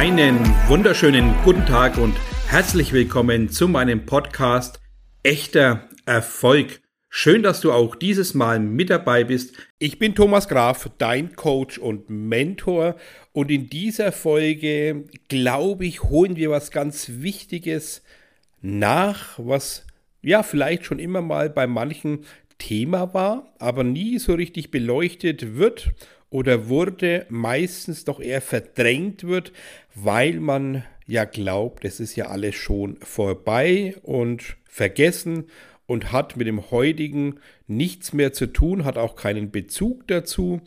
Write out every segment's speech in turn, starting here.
Einen wunderschönen guten Tag und herzlich willkommen zu meinem Podcast Echter Erfolg. Schön, dass du auch dieses Mal mit dabei bist. Ich bin Thomas Graf, dein Coach und Mentor. Und in dieser Folge, glaube ich, holen wir was ganz Wichtiges nach, was ja vielleicht schon immer mal bei manchen Thema war, aber nie so richtig beleuchtet wird oder wurde, meistens doch eher verdrängt wird, weil man ja glaubt, es ist ja alles schon vorbei und vergessen und hat mit dem heutigen nichts mehr zu tun, hat auch keinen Bezug dazu.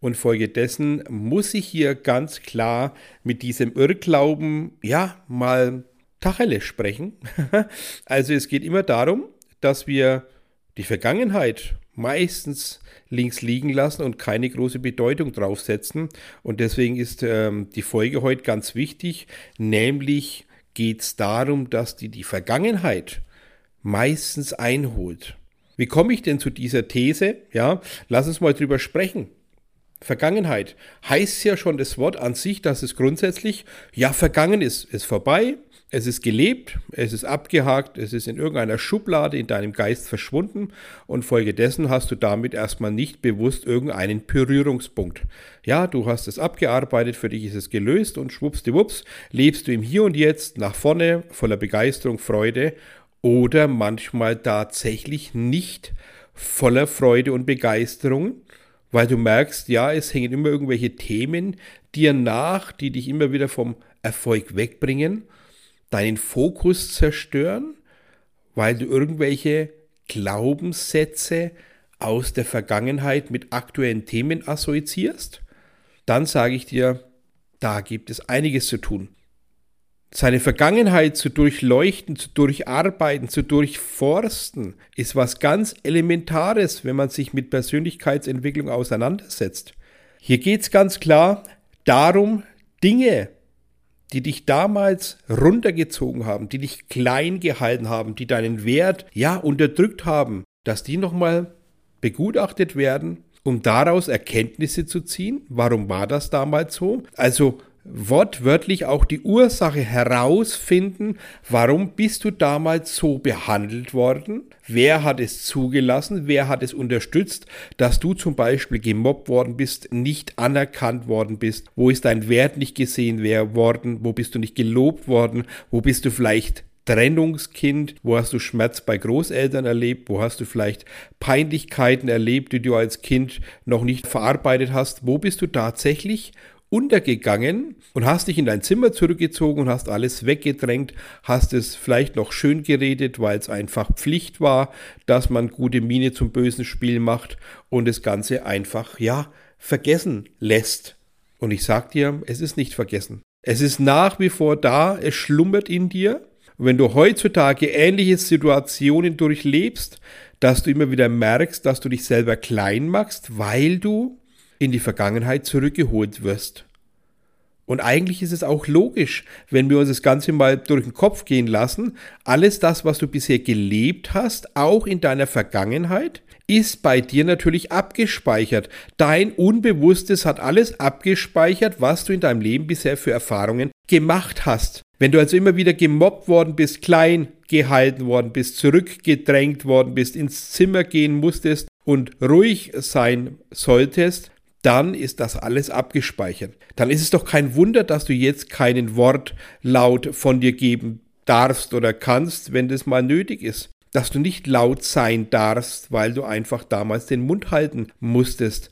Und folgedessen muss ich hier ganz klar mit diesem Irrglauben, ja, mal Tacheles sprechen. also es geht immer darum, dass wir die Vergangenheit meistens links liegen lassen und keine große Bedeutung draufsetzen. Und deswegen ist ähm, die Folge heute ganz wichtig, nämlich geht es darum, dass die die Vergangenheit meistens einholt. Wie komme ich denn zu dieser These? Ja, lass uns mal drüber sprechen. Vergangenheit heißt ja schon das Wort an sich, dass es grundsätzlich ja vergangen ist, ist vorbei, es ist gelebt, es ist abgehakt, es ist in irgendeiner Schublade in deinem Geist verschwunden und folgedessen hast du damit erstmal nicht bewusst irgendeinen Berührungspunkt. Ja, du hast es abgearbeitet, für dich ist es gelöst und schwuppsdiwupps lebst du im Hier und Jetzt nach vorne voller Begeisterung, Freude oder manchmal tatsächlich nicht voller Freude und Begeisterung, weil du merkst, ja, es hängen immer irgendwelche Themen dir nach, die dich immer wieder vom Erfolg wegbringen deinen Fokus zerstören, weil du irgendwelche Glaubenssätze aus der Vergangenheit mit aktuellen Themen assoziierst, dann sage ich dir, da gibt es einiges zu tun. Seine Vergangenheit zu durchleuchten, zu durcharbeiten, zu durchforsten, ist was ganz Elementares, wenn man sich mit Persönlichkeitsentwicklung auseinandersetzt. Hier geht es ganz klar darum, Dinge die dich damals runtergezogen haben, die dich klein gehalten haben, die deinen Wert ja unterdrückt haben, dass die nochmal begutachtet werden, um daraus Erkenntnisse zu ziehen. Warum war das damals so? Also wortwörtlich auch die Ursache herausfinden, warum bist du damals so behandelt worden, wer hat es zugelassen, wer hat es unterstützt, dass du zum Beispiel gemobbt worden bist, nicht anerkannt worden bist, wo ist dein Wert nicht gesehen worden, wo bist du nicht gelobt worden, wo bist du vielleicht Trennungskind? Wo hast du Schmerz bei Großeltern erlebt? Wo hast du vielleicht Peinlichkeiten erlebt, die du als Kind noch nicht verarbeitet hast? Wo bist du tatsächlich untergegangen und hast dich in dein Zimmer zurückgezogen und hast alles weggedrängt, hast es vielleicht noch schön geredet, weil es einfach Pflicht war, dass man gute Miene zum bösen Spiel macht und das Ganze einfach, ja, vergessen lässt. Und ich sag dir, es ist nicht vergessen. Es ist nach wie vor da, es schlummert in dir. Und wenn du heutzutage ähnliche Situationen durchlebst, dass du immer wieder merkst, dass du dich selber klein machst, weil du in die Vergangenheit zurückgeholt wirst. Und eigentlich ist es auch logisch, wenn wir uns das Ganze mal durch den Kopf gehen lassen, alles das, was du bisher gelebt hast, auch in deiner Vergangenheit, ist bei dir natürlich abgespeichert. Dein Unbewusstes hat alles abgespeichert, was du in deinem Leben bisher für Erfahrungen gemacht hast. Wenn du also immer wieder gemobbt worden bist, klein gehalten worden bist, zurückgedrängt worden bist, ins Zimmer gehen musstest und ruhig sein solltest, dann ist das alles abgespeichert. Dann ist es doch kein Wunder, dass du jetzt keinen Wortlaut von dir geben darfst oder kannst, wenn das mal nötig ist. Dass du nicht laut sein darfst, weil du einfach damals den Mund halten musstest.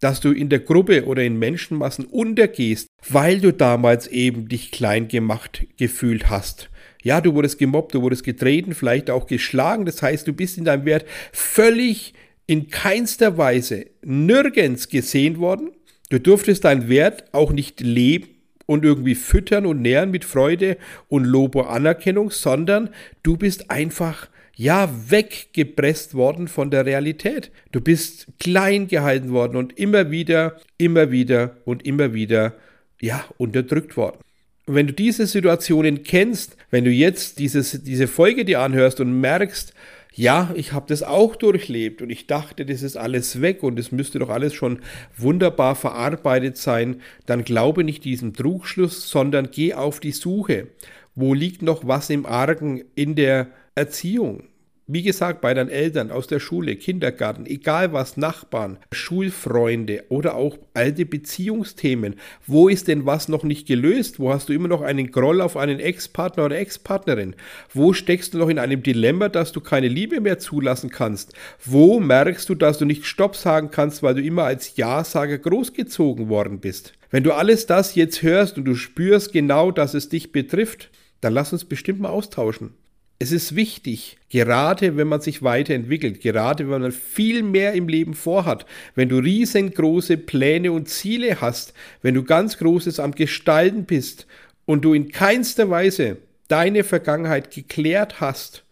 Dass du in der Gruppe oder in Menschenmassen untergehst, weil du damals eben dich klein gemacht gefühlt hast. Ja, du wurdest gemobbt, du wurdest getreten, vielleicht auch geschlagen. Das heißt, du bist in deinem Wert völlig in keinster Weise nirgends gesehen worden. Du durftest deinen Wert auch nicht leben und irgendwie füttern und nähren mit Freude und Lob und Anerkennung, sondern du bist einfach ja weggepresst worden von der Realität. Du bist klein gehalten worden und immer wieder, immer wieder und immer wieder ja unterdrückt worden. Und wenn du diese Situationen kennst, wenn du jetzt dieses, diese Folge dir anhörst und merkst, ja, ich habe das auch durchlebt und ich dachte, das ist alles weg und es müsste doch alles schon wunderbar verarbeitet sein, dann glaube nicht diesem Trugschluss, sondern geh auf die Suche. Wo liegt noch was im Argen in der Erziehung? Wie gesagt, bei deinen Eltern, aus der Schule, Kindergarten, egal was, Nachbarn, Schulfreunde oder auch alte Beziehungsthemen. Wo ist denn was noch nicht gelöst? Wo hast du immer noch einen Groll auf einen Ex-Partner oder Ex-Partnerin? Wo steckst du noch in einem Dilemma, dass du keine Liebe mehr zulassen kannst? Wo merkst du, dass du nicht Stopp sagen kannst, weil du immer als Ja-Sager großgezogen worden bist? Wenn du alles das jetzt hörst und du spürst genau, dass es dich betrifft, dann lass uns bestimmt mal austauschen. Es ist wichtig, gerade wenn man sich weiterentwickelt, gerade wenn man viel mehr im Leben vorhat, wenn du riesengroße Pläne und Ziele hast, wenn du ganz Großes am Gestalten bist und du in keinster Weise deine Vergangenheit geklärt hast,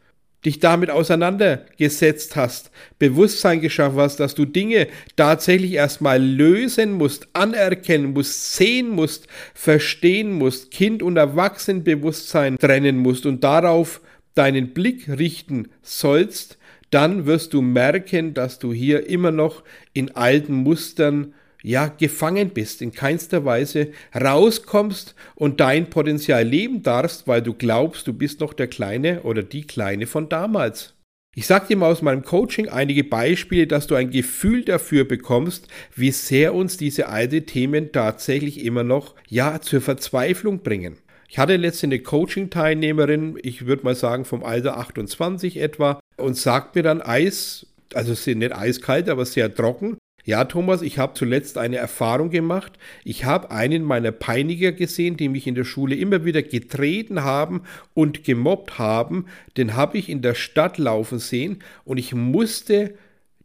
dich damit auseinandergesetzt hast, Bewusstsein geschaffen hast, dass du Dinge tatsächlich erstmal lösen musst, anerkennen musst, sehen musst, verstehen musst, Kind und Erwachsenenbewusstsein trennen musst und darauf deinen Blick richten sollst, dann wirst du merken, dass du hier immer noch in alten Mustern ja gefangen bist, in keinster Weise rauskommst und dein Potenzial leben darfst, weil du glaubst, du bist noch der Kleine oder die Kleine von damals. Ich sage dir mal aus meinem Coaching einige Beispiele, dass du ein Gefühl dafür bekommst, wie sehr uns diese alten Themen tatsächlich immer noch ja zur Verzweiflung bringen. Ich hatte letztens eine Coaching-Teilnehmerin, ich würde mal sagen vom Alter 28 etwa, und sagt mir dann Eis, also es nicht eiskalt, aber sehr trocken. Ja, Thomas, ich habe zuletzt eine Erfahrung gemacht. Ich habe einen meiner Peiniger gesehen, die mich in der Schule immer wieder getreten haben und gemobbt haben. Den habe ich in der Stadt laufen sehen und ich musste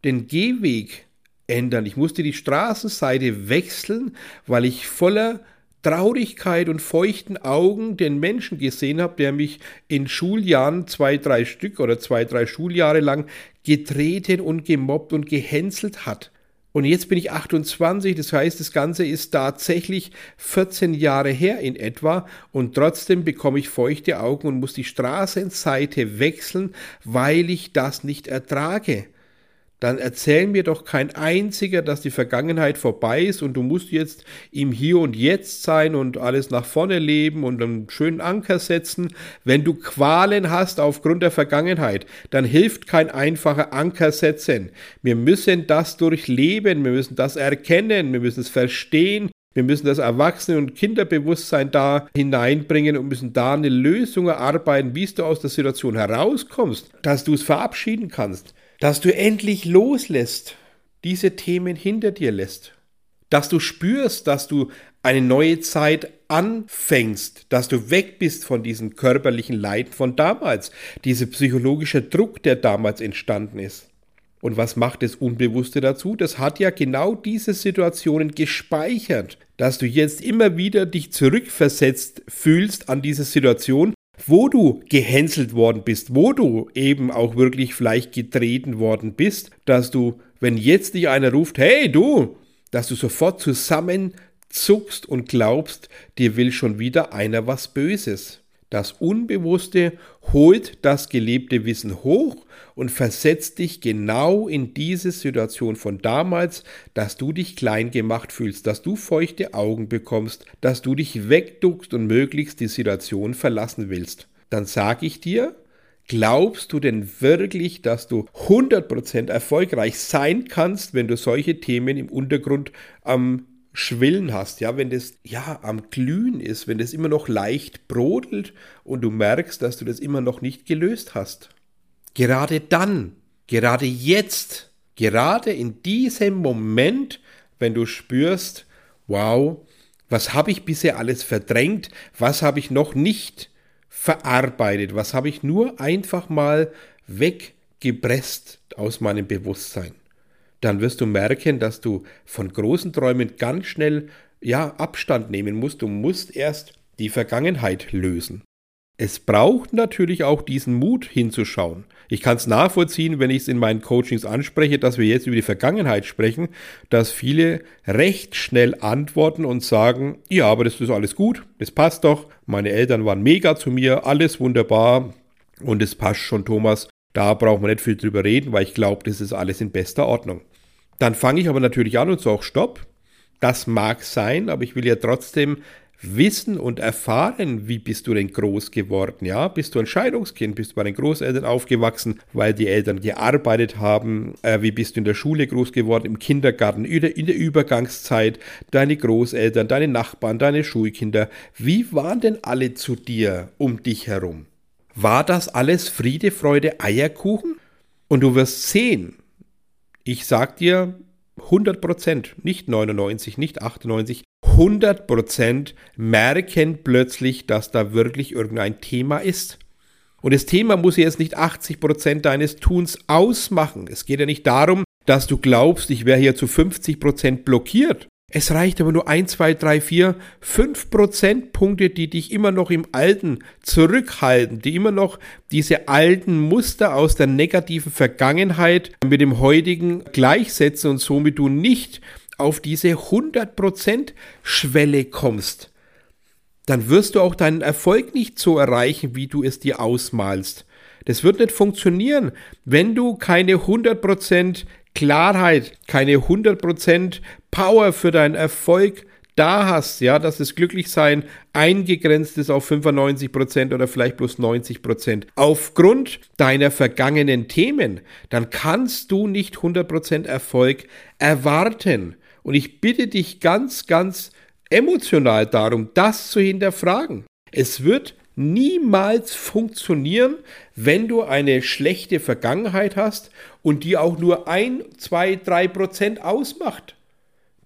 den Gehweg ändern. Ich musste die Straßenseite wechseln, weil ich voller Traurigkeit und feuchten Augen den Menschen gesehen habe, der mich in Schuljahren zwei, drei Stück oder zwei, drei Schuljahre lang getreten und gemobbt und gehänselt hat. Und jetzt bin ich 28, das heißt, das Ganze ist tatsächlich 14 Jahre her in etwa und trotzdem bekomme ich feuchte Augen und muss die Straßenseite wechseln, weil ich das nicht ertrage dann erzähl mir doch kein einziger, dass die Vergangenheit vorbei ist und du musst jetzt im Hier und Jetzt sein und alles nach vorne leben und einen schönen Anker setzen. Wenn du Qualen hast aufgrund der Vergangenheit, dann hilft kein einfacher Anker setzen. Wir müssen das durchleben, wir müssen das erkennen, wir müssen es verstehen, wir müssen das Erwachsene- und Kinderbewusstsein da hineinbringen und müssen da eine Lösung erarbeiten, wie du aus der Situation herauskommst, dass du es verabschieden kannst dass du endlich loslässt, diese Themen hinter dir lässt, dass du spürst, dass du eine neue Zeit anfängst, dass du weg bist von diesen körperlichen Leiden von damals, dieser psychologische Druck, der damals entstanden ist. Und was macht das Unbewusste dazu? Das hat ja genau diese Situationen gespeichert, dass du jetzt immer wieder dich zurückversetzt fühlst an diese Situation wo du gehänselt worden bist, wo du eben auch wirklich vielleicht getreten worden bist, dass du, wenn jetzt dich einer ruft, hey du, dass du sofort zusammenzuckst und glaubst, dir will schon wieder einer was Böses. Das Unbewusste holt das gelebte Wissen hoch und versetzt dich genau in diese Situation von damals, dass du dich klein gemacht fühlst, dass du feuchte Augen bekommst, dass du dich wegduckst und möglichst die Situation verlassen willst. Dann sage ich dir, glaubst du denn wirklich, dass du 100% erfolgreich sein kannst, wenn du solche Themen im Untergrund am Schwillen hast, ja, wenn das ja am Glühen ist, wenn das immer noch leicht brodelt und du merkst, dass du das immer noch nicht gelöst hast. Gerade dann, gerade jetzt, gerade in diesem Moment, wenn du spürst, wow, was habe ich bisher alles verdrängt, was habe ich noch nicht verarbeitet, was habe ich nur einfach mal weggepresst aus meinem Bewusstsein dann wirst du merken, dass du von großen Träumen ganz schnell ja Abstand nehmen musst. Du musst erst die Vergangenheit lösen. Es braucht natürlich auch diesen Mut hinzuschauen. Ich kann es nachvollziehen, wenn ich es in meinen Coachings anspreche, dass wir jetzt über die Vergangenheit sprechen, dass viele recht schnell antworten und sagen, ja, aber das ist alles gut, das passt doch, meine Eltern waren mega zu mir, alles wunderbar und es passt schon, Thomas, Da braucht man nicht viel drüber reden, weil ich glaube, das ist alles in bester Ordnung. Dann fange ich aber natürlich an und sage, stopp, das mag sein, aber ich will ja trotzdem wissen und erfahren, wie bist du denn groß geworden, ja? Bist du ein Scheidungskind? Bist du bei den Großeltern aufgewachsen, weil die Eltern gearbeitet haben? Äh, wie bist du in der Schule groß geworden, im Kindergarten, in der, in der Übergangszeit? Deine Großeltern, deine Nachbarn, deine Schulkinder, wie waren denn alle zu dir um dich herum? War das alles Friede, Freude, Eierkuchen? Und du wirst sehen, ich sag dir 100 Prozent, nicht 99, nicht 98, 100 Prozent merken plötzlich, dass da wirklich irgendein Thema ist. Und das Thema muss jetzt nicht 80 Prozent deines Tuns ausmachen. Es geht ja nicht darum, dass du glaubst, ich wäre hier zu 50 Prozent blockiert. Es reicht aber nur 1, 2, 3, 4, 5 Prozentpunkte, die dich immer noch im Alten zurückhalten, die immer noch diese alten Muster aus der negativen Vergangenheit mit dem heutigen gleichsetzen und somit du nicht auf diese 100 Prozent Schwelle kommst. Dann wirst du auch deinen Erfolg nicht so erreichen, wie du es dir ausmalst. Das wird nicht funktionieren, wenn du keine 100% Klarheit, keine 100% Power für deinen Erfolg da hast, ja, dass das Glücklichsein eingegrenzt ist auf 95% oder vielleicht bloß 90%, aufgrund deiner vergangenen Themen, dann kannst du nicht 100% Erfolg erwarten. Und ich bitte dich ganz, ganz emotional darum, das zu hinterfragen. Es wird niemals funktionieren, wenn du eine schlechte Vergangenheit hast und die auch nur ein, zwei, drei Prozent ausmacht.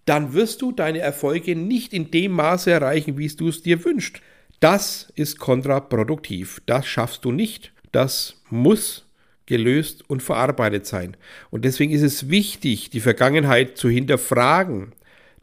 Dann wirst du deine Erfolge nicht in dem Maße erreichen, wie du es dir wünschst. Das ist kontraproduktiv. Das schaffst du nicht. Das muss gelöst und verarbeitet sein. Und deswegen ist es wichtig, die Vergangenheit zu hinterfragen,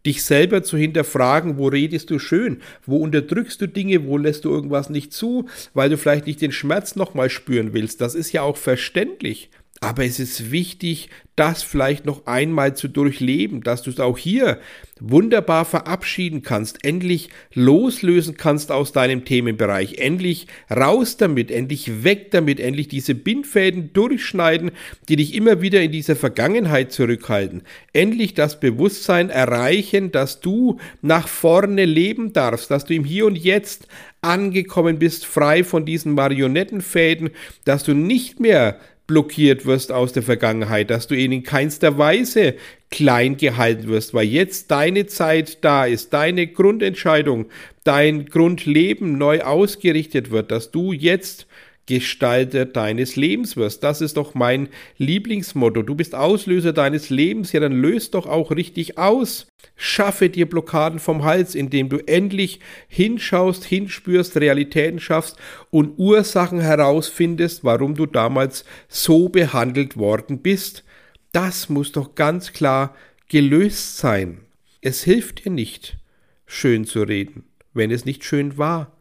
dich selber zu hinterfragen, wo redest du schön, wo unterdrückst du Dinge, wo lässt du irgendwas nicht zu, weil du vielleicht nicht den Schmerz nochmal spüren willst. Das ist ja auch verständlich. Aber es ist wichtig, das vielleicht noch einmal zu durchleben, dass du es auch hier wunderbar verabschieden kannst, endlich loslösen kannst aus deinem Themenbereich, endlich raus damit, endlich weg damit, endlich diese Bindfäden durchschneiden, die dich immer wieder in dieser Vergangenheit zurückhalten, endlich das Bewusstsein erreichen, dass du nach vorne leben darfst, dass du im Hier und Jetzt angekommen bist, frei von diesen Marionettenfäden, dass du nicht mehr blockiert wirst aus der Vergangenheit, dass du ihn in keinster Weise klein gehalten wirst, weil jetzt deine Zeit da ist, deine Grundentscheidung, dein Grundleben neu ausgerichtet wird, dass du jetzt Gestalter deines Lebens wirst. Das ist doch mein Lieblingsmotto. Du bist Auslöser deines Lebens, ja, dann löst doch auch richtig aus. Schaffe dir Blockaden vom Hals, indem du endlich hinschaust, hinspürst, Realitäten schaffst und Ursachen herausfindest, warum du damals so behandelt worden bist. Das muss doch ganz klar gelöst sein. Es hilft dir nicht, schön zu reden, wenn es nicht schön war.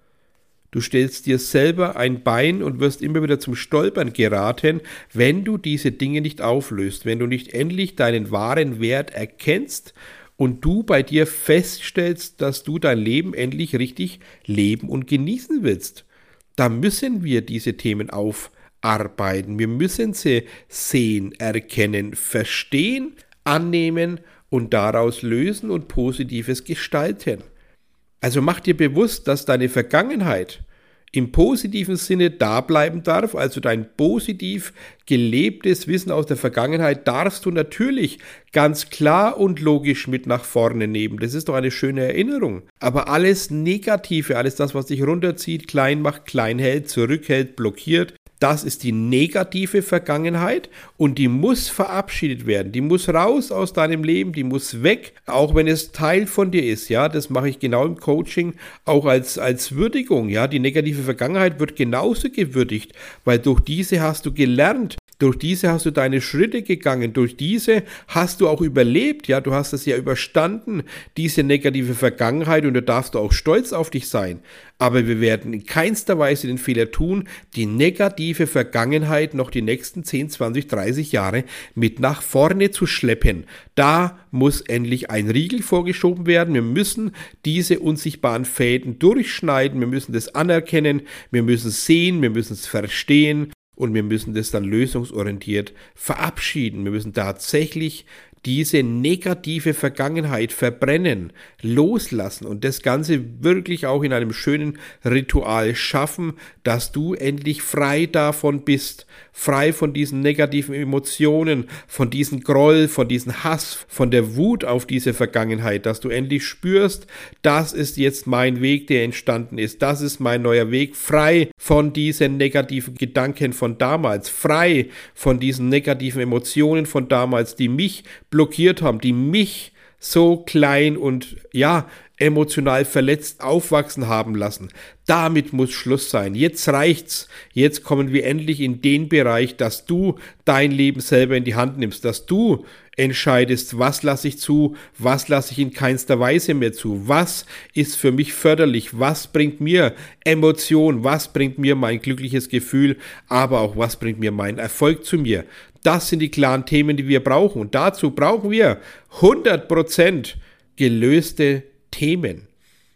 Du stellst dir selber ein Bein und wirst immer wieder zum Stolpern geraten, wenn du diese Dinge nicht auflöst, wenn du nicht endlich deinen wahren Wert erkennst und du bei dir feststellst, dass du dein Leben endlich richtig leben und genießen willst. Da müssen wir diese Themen aufarbeiten. Wir müssen sie sehen, erkennen, verstehen, annehmen und daraus lösen und Positives gestalten. Also mach dir bewusst, dass deine Vergangenheit im positiven Sinne da bleiben darf, also dein positiv gelebtes Wissen aus der Vergangenheit darfst du natürlich ganz klar und logisch mit nach vorne nehmen. Das ist doch eine schöne Erinnerung. Aber alles Negative, alles das, was dich runterzieht, klein macht, klein hält, zurückhält, blockiert, das ist die negative Vergangenheit und die muss verabschiedet werden. Die muss raus aus deinem Leben, die muss weg, auch wenn es Teil von dir ist. Ja, das mache ich genau im Coaching auch als, als Würdigung. Ja, die negative Vergangenheit wird genauso gewürdigt, weil durch diese hast du gelernt, durch diese hast du deine Schritte gegangen, durch diese hast du auch überlebt, ja, du hast es ja überstanden, diese negative Vergangenheit und da darfst du auch stolz auf dich sein. Aber wir werden in keinster Weise den Fehler tun, die negative Vergangenheit noch die nächsten 10, 20, 30 Jahre mit nach vorne zu schleppen. Da muss endlich ein Riegel vorgeschoben werden. Wir müssen diese unsichtbaren Fäden durchschneiden. Wir müssen das anerkennen. Wir müssen sehen. Wir müssen es verstehen Und wir müssen das dann lösungsorientiert verabschieden. Wir müssen tatsächlich diese negative Vergangenheit verbrennen, loslassen und das Ganze wirklich auch in einem schönen Ritual schaffen, dass du endlich frei davon bist, frei von diesen negativen Emotionen, von diesem Groll, von diesem Hass, von der Wut auf diese Vergangenheit, dass du endlich spürst, das ist jetzt mein Weg, der entstanden ist, das ist mein neuer Weg, frei von diesen negativen Gedanken von damals, frei von diesen negativen Emotionen von damals, die mich blockiert haben, die mich so klein und ja, emotional verletzt aufwachsen haben lassen. Damit muss Schluss sein. Jetzt reicht's. Jetzt kommen wir endlich in den Bereich, dass du dein Leben selber in die Hand nimmst, dass du entscheidest, was lasse ich zu, was lasse ich in keinster Weise mehr zu, was ist für mich förderlich, was bringt mir Emotion, was bringt mir mein glückliches Gefühl, aber auch was bringt mir meinen Erfolg zu mir. Das sind die klaren Themen, die wir brauchen. Und dazu brauchen wir 100% gelöste Themen.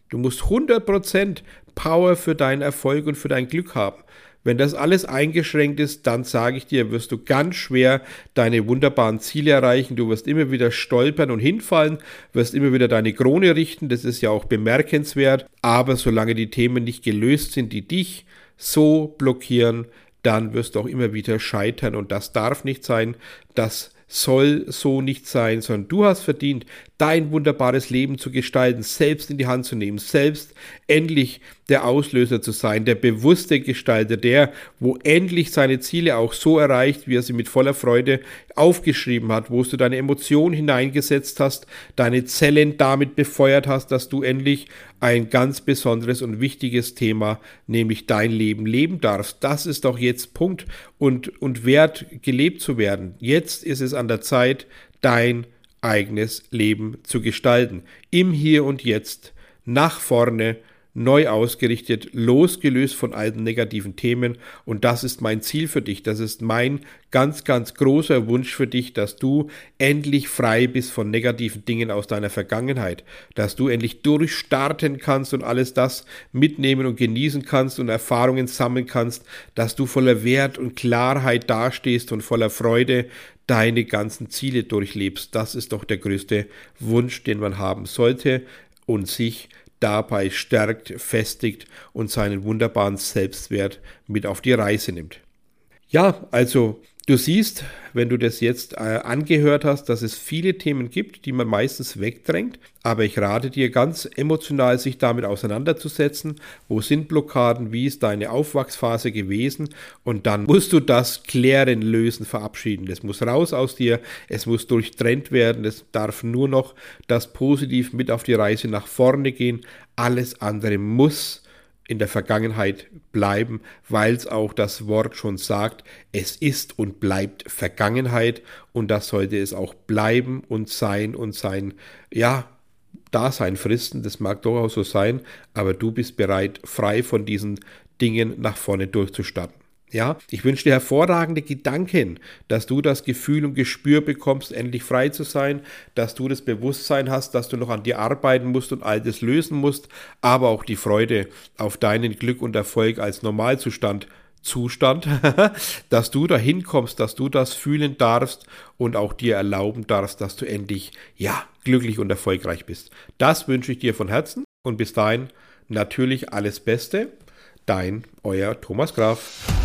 Du musst 100% Power für deinen Erfolg und für dein Glück haben. Wenn das alles eingeschränkt ist, dann sage ich dir, wirst du ganz schwer deine wunderbaren Ziele erreichen. Du wirst immer wieder stolpern und hinfallen, wirst immer wieder deine Krone richten. Das ist ja auch bemerkenswert. Aber solange die Themen nicht gelöst sind, die dich so blockieren, dann wirst du auch immer wieder scheitern und das darf nicht sein. Das soll so nicht sein, sondern du hast verdient, dein wunderbares Leben zu gestalten, selbst in die Hand zu nehmen, selbst endlich der Auslöser zu sein, der bewusste Gestalter, der, wo endlich seine Ziele auch so erreicht, wie er sie mit voller Freude aufgeschrieben hat, wo du deine Emotionen hineingesetzt hast, deine Zellen damit befeuert hast, dass du endlich ein ganz besonderes und wichtiges Thema, nämlich dein Leben leben darfst. Das ist doch jetzt Punkt und, und wert, gelebt zu werden. Jetzt ist es an der Zeit, dein eigenes Leben zu gestalten. Im Hier und Jetzt, nach vorne, neu ausgerichtet, losgelöst von alten negativen Themen. Und das ist mein Ziel für dich. Das ist mein ganz, ganz großer Wunsch für dich, dass du endlich frei bist von negativen Dingen aus deiner Vergangenheit. Dass du endlich durchstarten kannst und alles das mitnehmen und genießen kannst und Erfahrungen sammeln kannst. Dass du voller Wert und Klarheit dastehst und voller Freude deine ganzen Ziele durchlebst. Das ist doch der größte Wunsch, den man haben sollte und sich dabei stärkt, festigt und seinen wunderbaren Selbstwert mit auf die Reise nimmt. Ja, also Du siehst, wenn du das jetzt äh, angehört hast, dass es viele Themen gibt, die man meistens wegdrängt. Aber ich rate dir ganz emotional, sich damit auseinanderzusetzen. Wo sind Blockaden? Wie ist deine Aufwachsphase gewesen? Und dann musst du das klären, lösen, verabschieden. Das muss raus aus dir. Es muss durchtrennt werden. Es darf nur noch das Positiv mit auf die Reise nach vorne gehen. Alles andere muss in der Vergangenheit bleiben, weil es auch das Wort schon sagt, es ist und bleibt Vergangenheit und das sollte es auch bleiben und sein und sein, ja, Dasein fristen, das mag durchaus so sein, aber du bist bereit, frei von diesen Dingen nach vorne durchzustarten. Ja, ich wünsche dir hervorragende Gedanken, dass du das Gefühl und Gespür bekommst, endlich frei zu sein, dass du das Bewusstsein hast, dass du noch an dir arbeiten musst und all das lösen musst, aber auch die Freude auf deinen Glück und Erfolg als Normalzustand Zustand, dass du dahin kommst, dass du das fühlen darfst und auch dir erlauben darfst, dass du endlich, ja, glücklich und erfolgreich bist. Das wünsche ich dir von Herzen und bis dahin natürlich alles Beste. Dein, euer Thomas Graf.